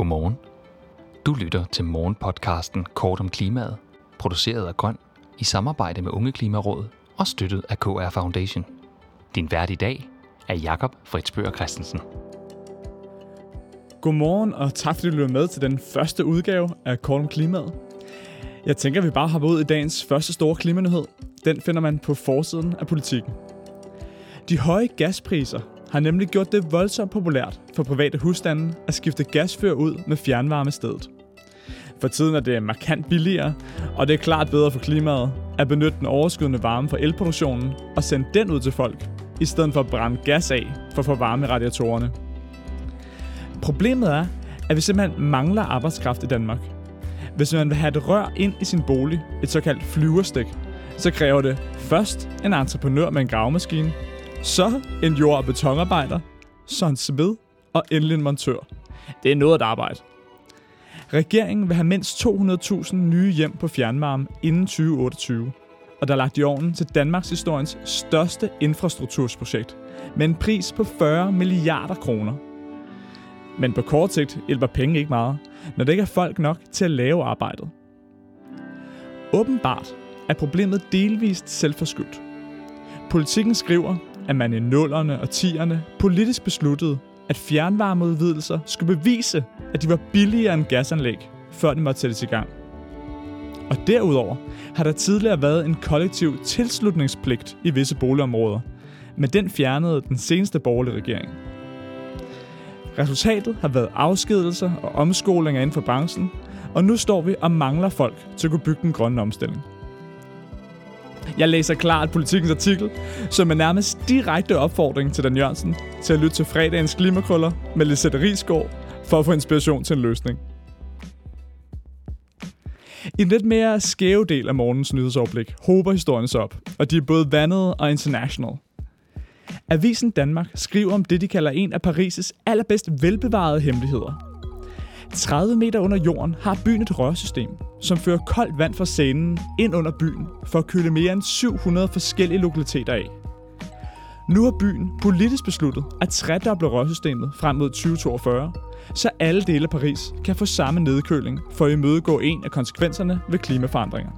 Godmorgen. Du lytter til morgenpodcasten Kort om klimaet, produceret af Grøn i samarbejde med Unge Klimaråd og støttet af KR Foundation. Din vært i dag er Jakob Fritzbøger Christensen. Godmorgen, og tak fordi du lytter med til den første udgave af Kort om klimaet. Jeg tænker, at vi bare hopper ud i dagens første store klimanyhed. Den finder man på forsiden af politikken. De høje gaspriser har nemlig gjort det voldsomt populært for private husstande at skifte gasfyr ud med fjernvarme stedet. For tiden er det markant billigere, og det er klart bedre for klimaet at benytte den overskydende varme fra elproduktionen og sende den ud til folk, i stedet for at brænde gas af for at få varme i radiatorerne. Problemet er, at vi simpelthen mangler arbejdskraft i Danmark. Hvis man vil have et rør ind i sin bolig, et såkaldt flyverstik, så kræver det først en entreprenør med en gravemaskine, så en jord- og betonarbejder, så en smed og endelig en montør. Det er noget at arbejde. Regeringen vil have mindst 200.000 nye hjem på fjernvarme inden 2028, og der er lagt i ovnen til Danmarks historiens største infrastruktursprojekt med en pris på 40 milliarder kroner. Men på kort sigt hjælper penge ikke meget, når der ikke er folk nok til at lave arbejdet. Åbenbart er problemet delvist selvforskyldt. Politikken skriver, at man i nullerne og tierne politisk besluttede, at fjernvarmeudvidelser skulle bevise, at de var billigere end gasanlæg, før de måtte sættes i gang. Og derudover har der tidligere været en kollektiv tilslutningspligt i visse boligområder, men den fjernede den seneste borgerlige regering. Resultatet har været afskedelser og omskolinger inden for branchen, og nu står vi og mangler folk til at kunne bygge den grønne omstilling. Jeg læser klart politikens artikel, som er nærmest direkte opfordring til Dan Jørgensen til at lytte til fredagens klimakrøller med Lisette Rigsgaard for at få inspiration til en løsning. I en lidt mere skæve del af morgens nyhedsoverblik håber historien sig op, og de er både vandede og international. Avisen Danmark skriver om det, de kalder en af Paris' allerbedst velbevarede hemmeligheder – 30 meter under jorden har byen et rørsystem, som fører koldt vand fra scenen ind under byen for at køle mere end 700 forskellige lokaliteter af. Nu har byen politisk besluttet at tredoble rørsystemet frem mod 2042, så alle dele af Paris kan få samme nedkøling for at imødegå en af konsekvenserne ved klimaforandringer.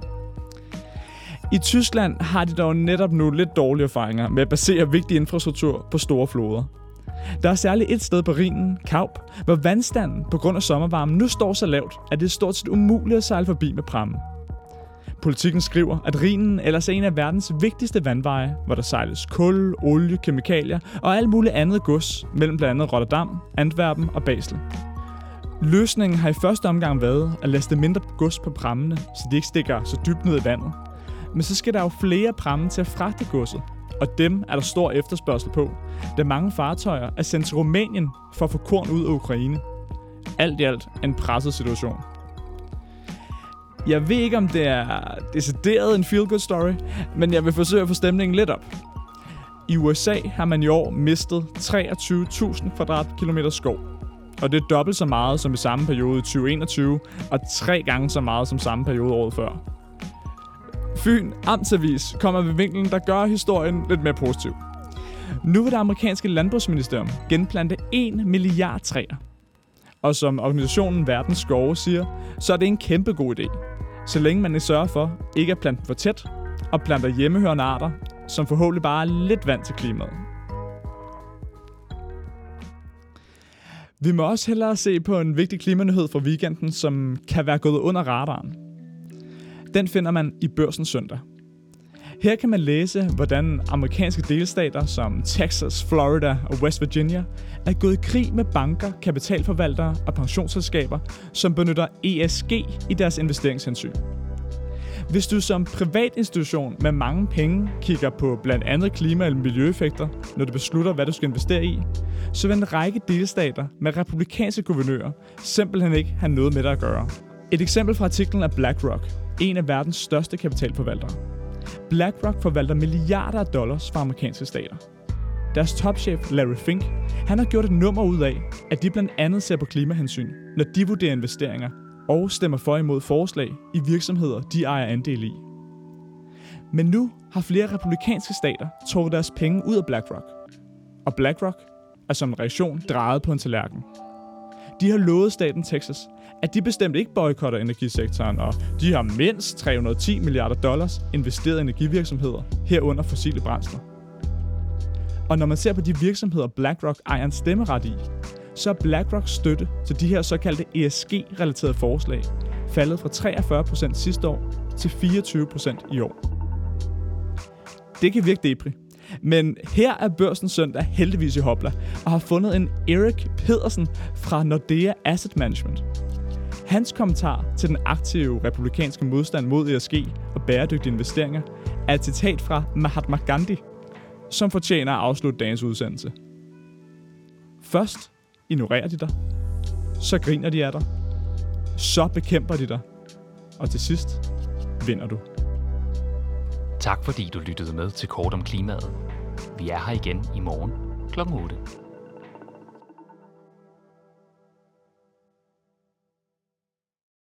I Tyskland har de dog netop nu lidt dårlige erfaringer med at basere vigtig infrastruktur på store floder, der er særligt et sted på Rhinen, Kaup, hvor vandstanden på grund af sommervarmen nu står så lavt, at det er stort set umuligt at sejle forbi med prammen. Politikken skriver, at Rhinen ellers er en af verdens vigtigste vandveje, hvor der sejles kul, olie, kemikalier og alt muligt andet gods mellem blandt andet Rotterdam, Antwerpen og Basel. Løsningen har i første omgang været at laste mindre gods på prammene, så de ikke stikker så dybt ned i vandet. Men så skal der jo flere pramme til at fragte godset, og dem er der stor efterspørgsel på, da mange fartøjer er sendt til Rumænien for at få korn ud af Ukraine. Alt i alt en presset situation. Jeg ved ikke, om det er decideret en feel-good story, men jeg vil forsøge at få stemningen lidt op. I USA har man i år mistet 23.000 kvadratkilometer skov. Og det er dobbelt så meget som i samme periode i 2021, og tre gange så meget som samme periode året før. Fyn Amtsavis kommer ved vinklen, der gør historien lidt mere positiv. Nu vil det amerikanske landbrugsministerium genplante 1 milliard træer. Og som organisationen Verdens Skove siger, så er det en kæmpe god idé. Så længe man sørger for ikke at plante for tæt, og planter hjemmehørende arter, som forhåbentlig bare er lidt vand til klimaet. Vi må også hellere se på en vigtig klimanyhed fra weekenden, som kan være gået under radaren. Den finder man i Børsen søndag. Her kan man læse, hvordan amerikanske delstater som Texas, Florida og West Virginia er gået i krig med banker, kapitalforvaltere og pensionsselskaber, som benytter ESG i deres investeringshensyn. Hvis du som privat institution med mange penge kigger på blandt andet klima- eller miljøeffekter, når du beslutter, hvad du skal investere i, så vil en række delstater med republikanske guvernører simpelthen ikke have noget med det at gøre. Et eksempel fra artiklen er BlackRock, en af verdens største kapitalforvaltere. BlackRock forvalter milliarder af dollars fra amerikanske stater. Deres topchef Larry Fink, han har gjort et nummer ud af, at de blandt andet ser på klimahensyn, når de vurderer investeringer og stemmer for imod forslag i virksomheder, de ejer andel i. Men nu har flere republikanske stater trukket deres penge ud af BlackRock. Og BlackRock er som en reaktion drejet på en tallerken de har lovet staten Texas, at de bestemt ikke boykotter energisektoren, og de har mindst 310 milliarder dollars investeret i energivirksomheder, herunder fossile brændsler. Og når man ser på de virksomheder, BlackRock ejer en stemmeret i, så er BlackRocks støtte til de her såkaldte ESG-relaterede forslag faldet fra 43% sidste år til 24% i år. Det kan virke depri, men her er børsen søndag heldigvis i hopla og har fundet en Erik Pedersen fra Nordea Asset Management. Hans kommentar til den aktive republikanske modstand mod ESG og bæredygtige investeringer er et citat fra Mahatma Gandhi, som fortjener at afslutte dagens udsendelse. Først ignorerer de dig, så griner de af dig, så bekæmper de dig, og til sidst vinder du. Tak fordi du lyttede med til Kort om Klimaet. Vi er her igen i morgen kl. 8.